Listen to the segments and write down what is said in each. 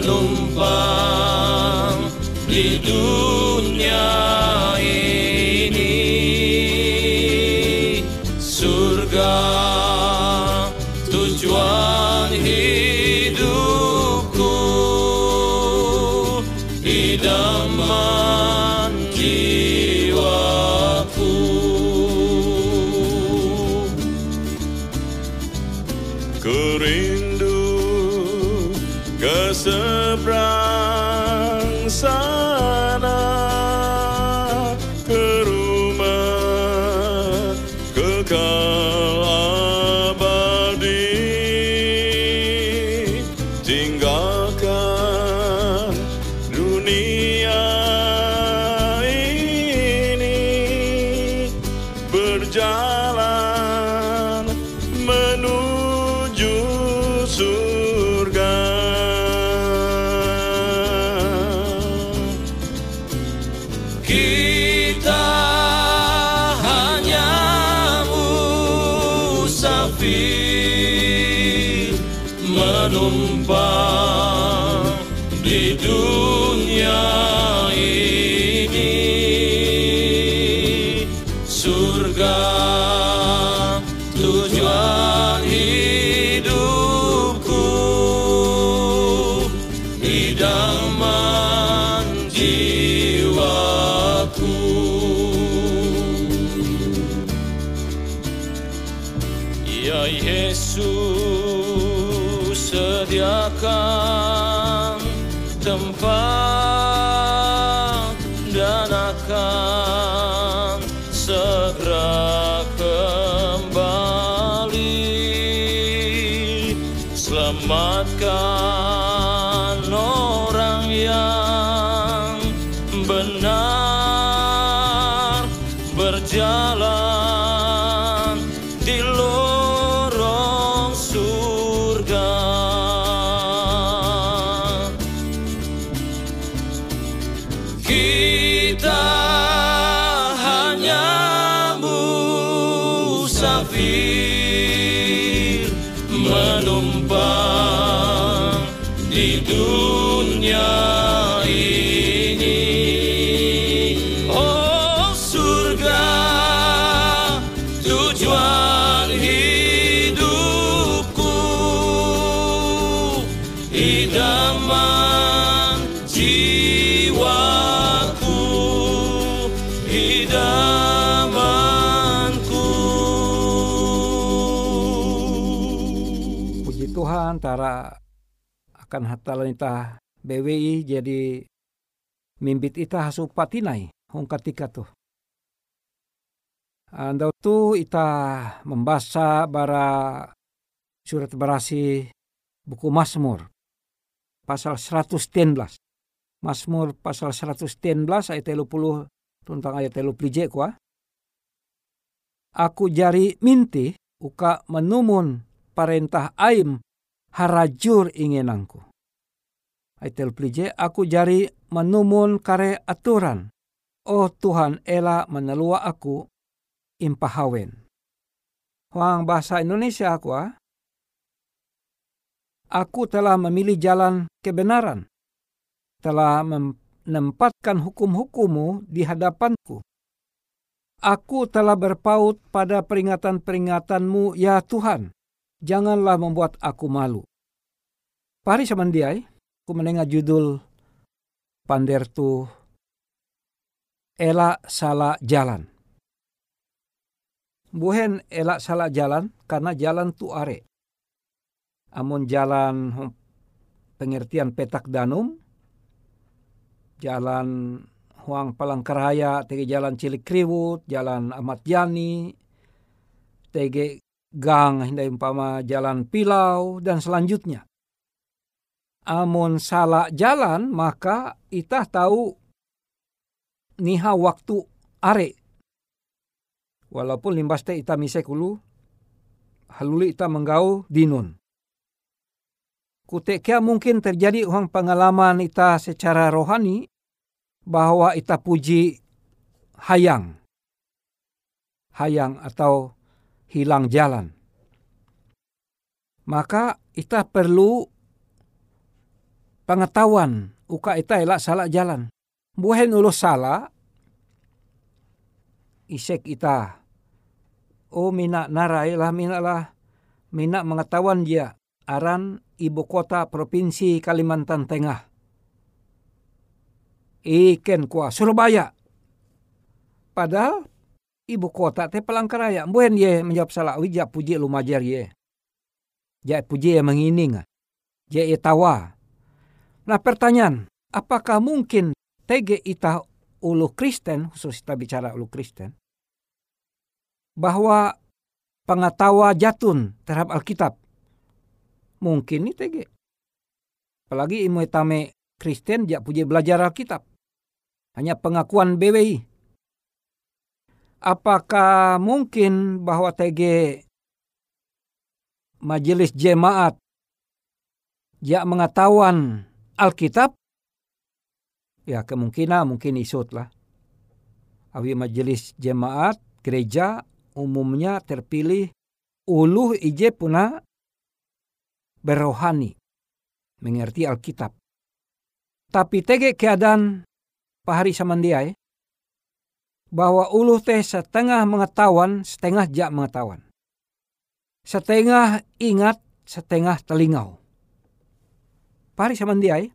num bar. keseberang sana kita Tuhan tara akan hatalan ita BWI jadi mimbit ita hasu patinai hong ketika tuh. Anda tu ita membaca bara surat berasi buku Mazmur pasal 110. Mazmur pasal 110 ayat 30 tentang ayat 30 je kuah. Aku jari minti uka menumun parentah aim harajur inginanku. Aitel plije aku jari menumun kare aturan. Oh Tuhan ela menelua aku impahawen. Huang bahasa Indonesia aku ah. Aku telah memilih jalan kebenaran. Telah menempatkan hukum-hukummu di hadapanku. Aku telah berpaut pada peringatan-peringatanmu, ya Tuhan. Janganlah membuat aku malu. Pari samandiai, aku mendengar judul pander tu elak salah jalan. Buhen elak salah jalan karena jalan tu are. Amun jalan pengertian petak danum, jalan Huang Palangkaraya, tege jalan Cilik Kriwut, jalan Amat Yani, tege gang hindai umpama jalan Pilau, dan selanjutnya. Amun salah jalan, maka itah tahu niha waktu are. Walaupun limbas te ita misekulu, haluli ita menggau dinun. Kutekia mungkin terjadi uang pengalaman ita secara rohani bahwa ita puji hayang. Hayang atau hilang jalan. Maka ita perlu pengetahuan uka ita elak salah jalan. Buhen ulus salah, isek ita. Oh mina narai lah mina lah. Mina mengetahuan dia aran ibu kota provinsi Kalimantan Tengah iken kuah Surabaya. Padahal ibu kota teh Palangkaraya. Mbuhen ye menjawab salah. Wija puji lumajar ye. Ja puji ye mengining. Ja ye tawa. Nah pertanyaan. Apakah mungkin tege ita ulu Kristen, khusus kita bicara ulu Kristen, bahwa pengetawa jatun terhadap Alkitab. Mungkin ini tege. Apalagi imu etame Kristen jak puji belajar Alkitab hanya pengakuan BWI. Apakah mungkin bahwa TG majelis jemaat ya mengetahuan Alkitab? Ya kemungkinan mungkin isut lah. Awi majelis jemaat gereja umumnya terpilih uluh ije puna berohani. Mengerti Alkitab. Tapi tege keadaan pahari samandiai bahwa ulu teh setengah mengetahuan, setengah jak mengetahuan. Setengah ingat, setengah telingau. Pahari samandiai,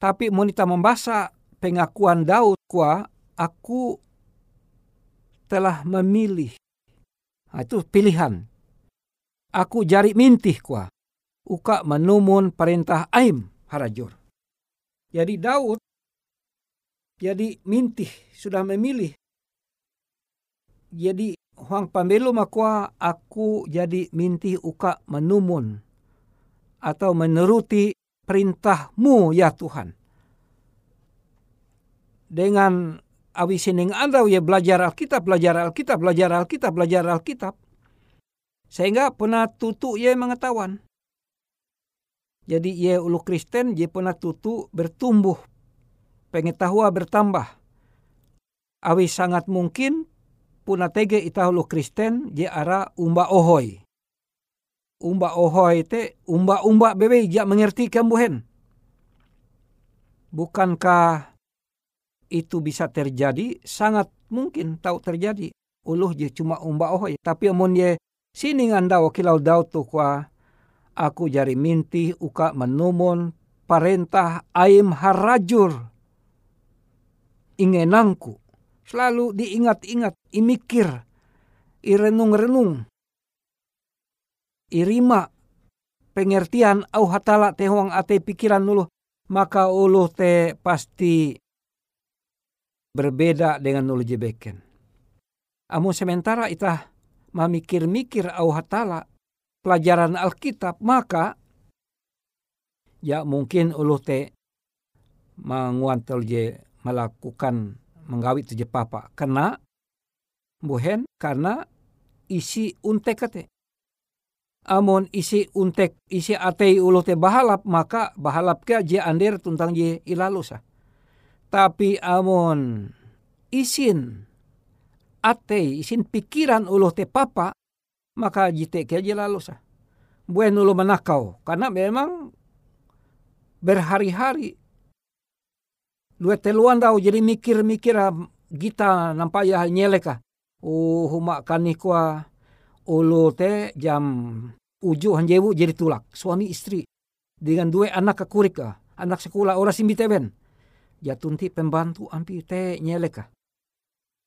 tapi monita membaca pengakuan Daud kuah, aku telah memilih. Nah, itu pilihan. Aku jari mintih kuah. Uka menumun perintah aim harajur. Jadi Daud jadi mintih sudah memilih. Jadi Huang Pambelo makwa aku jadi mintih uka menumun atau meneruti perintahmu ya Tuhan. Dengan awi sining anda ya belajar Alkitab, belajar Alkitab, belajar Alkitab, belajar Alkitab. Sehingga pernah tutu ia mengetahuan. Jadi ia ulu Kristen, ia pernah tutu bertumbuh pengetahuan bertambah. Awi sangat mungkin puna tege itahulu Kristen je ara umba ohoi. Umba ohoi te umba-umba bebe ja mengerti kambuhen. Bukankah itu bisa terjadi? Sangat mungkin tahu terjadi. Uluh je cuma umba ohoi. Tapi amun ye sini nganda wakilau dau tu aku jari minti uka menumun parentah aim harajur ingenangku. Selalu diingat-ingat, imikir, irenung-renung. Irima pengertian au hatala te ate pikiran dulu. Maka ulu te pasti berbeda dengan ulu jebeken. Amu sementara itah memikir-mikir au hatala pelajaran Alkitab, maka ya mungkin ulu te manguantel je melakukan menggawit je papa. Karena buhen karena isi untek kate. Amon isi untek isi atei ulo te bahalap maka bahalap ke je ander tuntang je ilalusa. Tapi amon isin atei isin pikiran ulo te papa maka jite ke je lalusa. Buen ulo menakau karena memang berhari-hari dua teluan dau jadi mikir-mikir ah, gita nampaya nyeleka. Oh huma kani kwa ulu te jam uju hanjewu jadi tulak. Suami istri dengan dua anak kekurika anak sekolah ora simbiteben jatunti pembantu ampi te nyeleka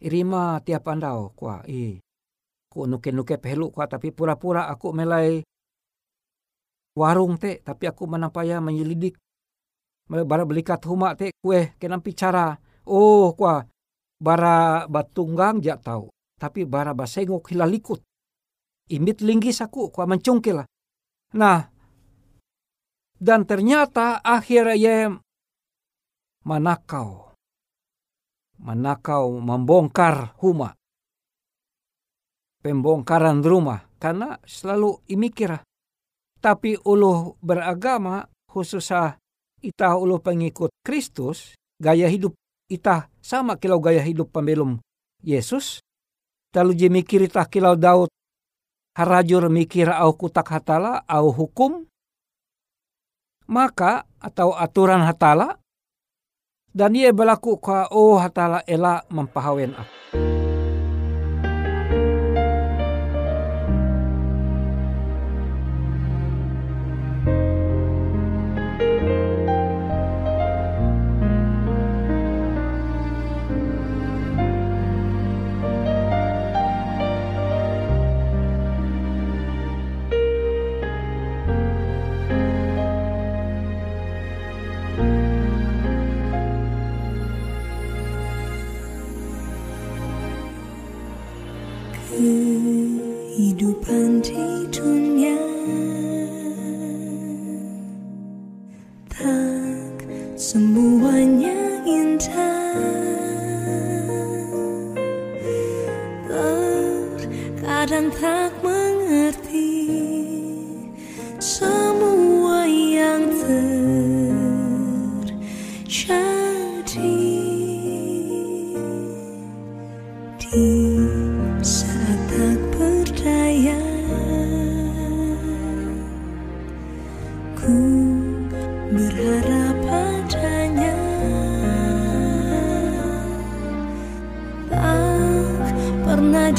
irima tiap andau kwa i ku nuke nuke pehelu kwa tapi pura-pura aku melai warung te tapi aku menampaya menyelidik bara belikat huma te kue kenampi cara. Oh kwa bara batunggang jak tahu tapi bara basengok hilalikut imit linggis aku kwa mencungkil nah dan ternyata akhirnya ye manakau. Manakau membongkar huma pembongkaran rumah karena selalu imikir tapi uluh beragama khususnya itah uluh pengikut Kristus, gaya hidup itah sama kilau gaya hidup pembelum Yesus. Lalu je mikir itah kilau Daud harajur mikir au kutak hatala au hukum. Maka atau aturan hatala dan ia berlaku ka oh hatala ela mempahawen aku.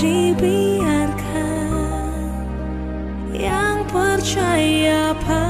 Dibiarkan. Yang percaya padanya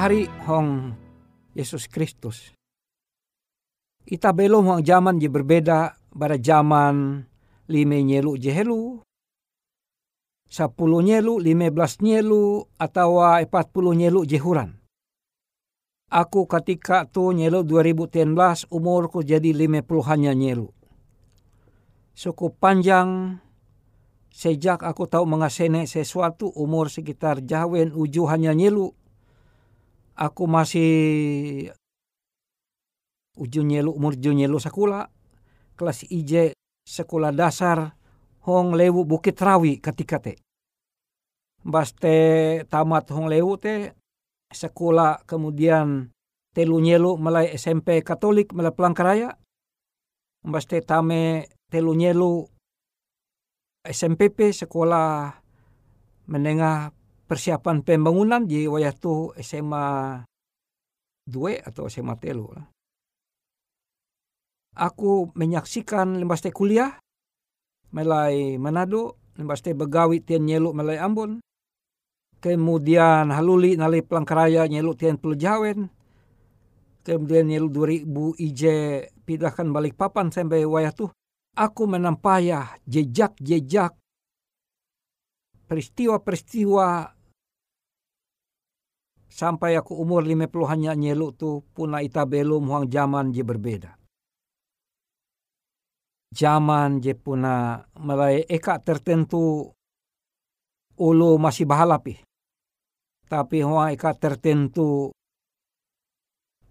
pahari hong Yesus Kristus. Ita belum hong zaman je berbeda pada zaman lime nyelu jehelu, sepuluh nyelu, lima belas nyelu, atau empat puluh nyelu jehuran. Aku ketika tu nyelu 2010 umurku jadi lima puluhannya nyelu. Cukup panjang sejak aku tahu mengasene sesuatu umur sekitar jawen uju hanya nyelu. Aku masih uju nyelu umur uju nyelu sekolah kelas IJ sekolah dasar hong lewu Bukit Rawi ketika te. Baste tamat hong lewu te sekolah kemudian telu nyelu mulai SMP Katolik mulai Pelangkaraya. Baste tame telu nyelu SMPP sekolah menengah persiapan pembangunan di wayah tu SMA 2 atau SMA telu. Aku menyaksikan lembaste kuliah melai Manado, lembaste begawi tian nyelu melai Ambon. Kemudian haluli nali Pelangkaraya nyelu tian Jawen. Kemudian nyelu 2000 IJ pindahkan balik papan sampai wayah tu. Aku menampaya jejak-jejak peristiwa-peristiwa sampai aku umur 50 hanya nyelu tu puna ita belum huang zaman je berbeda zaman je puna mulai eka tertentu ulu masih bahalapi. Tapi huang eka tertentu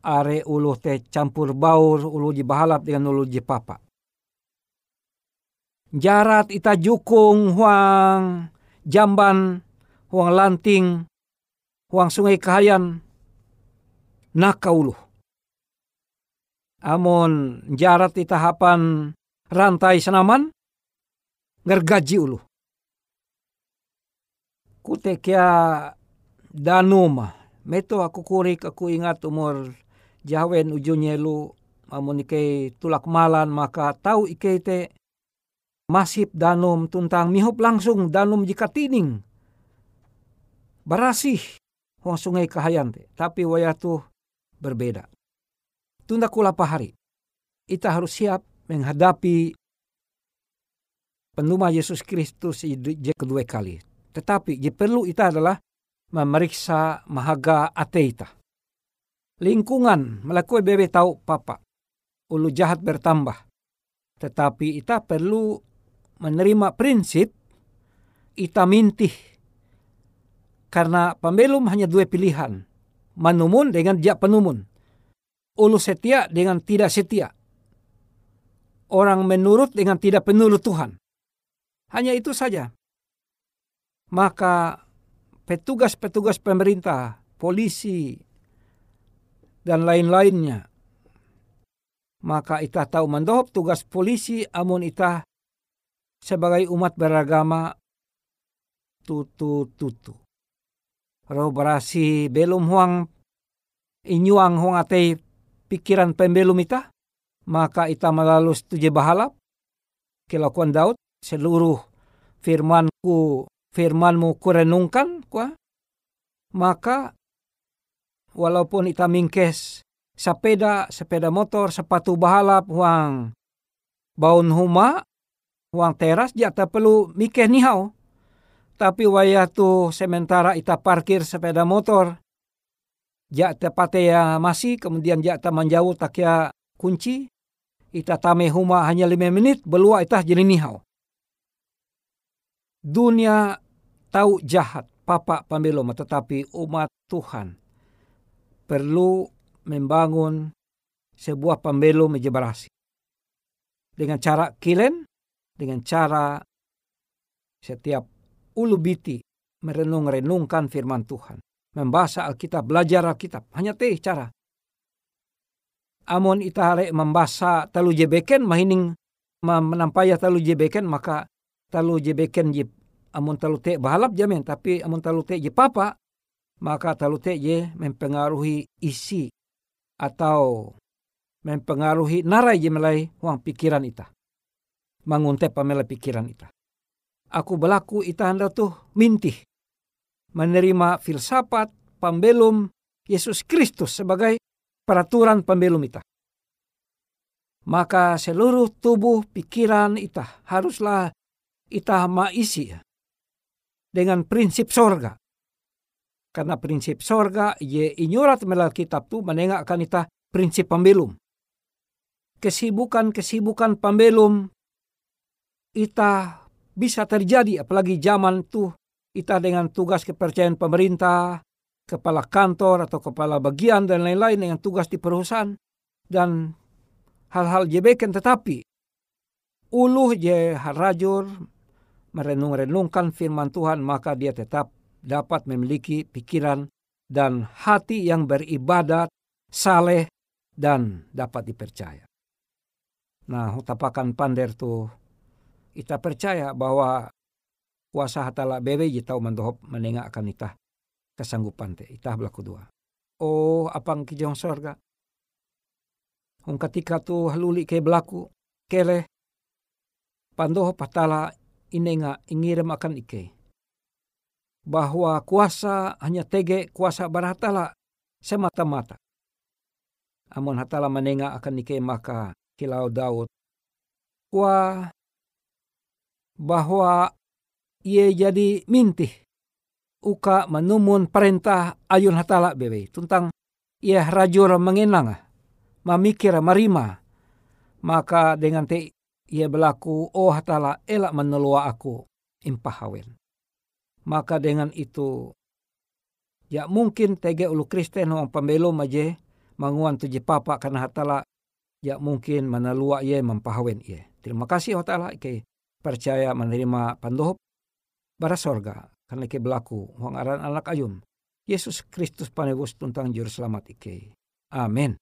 are ulu te campur baur ulu je bahalap dengan ulu je papa. Jarat ita jukung huang jamban, huang lanting, huang sungai kahayan, naka ulu. Amon jarat ita hapan rantai senaman ngergaji ulu. Kutekia danuma. Meto aku kurik aku ingat umur jawen ujungnya lu amun ike tulak malan maka tahu ike te masip danum tuntang mihup langsung danum jika tining. Barasih huang sungai kahayan te. Tapi waya tu berbeda. Tunda kula pahari. Ita harus siap menghadapi penuma Yesus Kristus je kedua kali. Tetapi je perlu itu adalah memeriksa mahaga ateita. Lingkungan melakukan bebe tahu papa. Ulu jahat bertambah. Tetapi kita perlu menerima prinsip ita mintih. Karena pembelum hanya dua pilihan. Manumun dengan jak penumun. Ulu setia dengan tidak setia orang menurut dengan tidak penurut Tuhan. Hanya itu saja. Maka petugas-petugas pemerintah, polisi, dan lain-lainnya. Maka kita tahu mendohop tugas polisi amun kita sebagai umat beragama tutu-tutu. Roh berasi belum huang inyuang huang atei pikiran pembelum ita maka ita melalui studi bahalap kelakuan Daud seluruh firmanku firmanmu kurenungkan kuah maka walaupun ita mingkes sepeda sepeda motor sepatu bahalap uang baun huma uang teras jata perlu mikeh nihau tapi wayah tu sementara ita parkir sepeda motor jak tepate ya masih kemudian jak menjauh tak ya kunci ita tame huma hanya lima menit belua ita jadi nihau. Dunia tahu jahat papa pambeloma tetapi umat Tuhan perlu membangun sebuah pembelum mejebarasi. Dengan cara kilen, dengan cara setiap ulu biti merenung-renungkan firman Tuhan. Membaca Alkitab, belajar Alkitab. Hanya teh cara amon itare membasa talu jebeken mahining menampaya talu jebeken maka talu jebeken je amon talu te bahalap jamin tapi amon talu te je papa maka talu te je mempengaruhi isi atau mempengaruhi narai je melai huang pikiran ita. Mangunte pamela pikiran ita. Aku berlaku ita anda tuh mintih. Menerima filsafat, pambelum, Yesus Kristus sebagai peraturan pembelum ita. Maka seluruh tubuh pikiran ita haruslah ita maisi dengan prinsip sorga. Karena prinsip sorga ye inyurat melalui kitab tu menengahkan ita prinsip pembelum. Kesibukan-kesibukan pembelum ita bisa terjadi apalagi zaman tu ita dengan tugas kepercayaan pemerintah, kepala kantor atau kepala bagian dan lain-lain dengan tugas di perusahaan dan hal-hal jebekan tetapi uluh je harajur merenung-renungkan firman Tuhan maka dia tetap dapat memiliki pikiran dan hati yang beribadat, saleh dan dapat dipercaya. Nah, utapakan pander tu kita percaya bahwa kuasa hatala bebe je tau mendohop menengah akan itah kesanggupan te itah berlaku dua. Oh, apang kijong sorga. Hong ketika tu haluli ke berlaku kele pandoh patala inenga ingirim akan ike. Bahwa kuasa hanya tege kuasa baratala semata-mata. Amun hatala menengah akan ike maka Kilau Daud. Wah, bahwa ia jadi mintih. Uka menumun perintah ayun hatala bebe. Tentang ia rajur mengenang memikir marima maka dengan te ia berlaku oh hatala elak menelua aku impahawen maka dengan itu ya mungkin tege ulu Kristen orang pembelum aja manguan tuji papa karena hatala ya mungkin menalua ia mempahawen ia. Terima kasih Allah Ta'ala ke percaya menerima pandohop bara sorga karena ke berlaku wang aran anak ayum. Yesus Kristus panebus tentang juru selamat ike. Amin.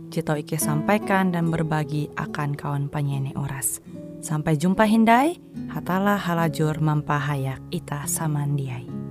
tau Ike sampaikan dan berbagi akan kawan panyene Uras. Sampai jumpa Hindai, hatalah halajur mampahayak ita samandiai.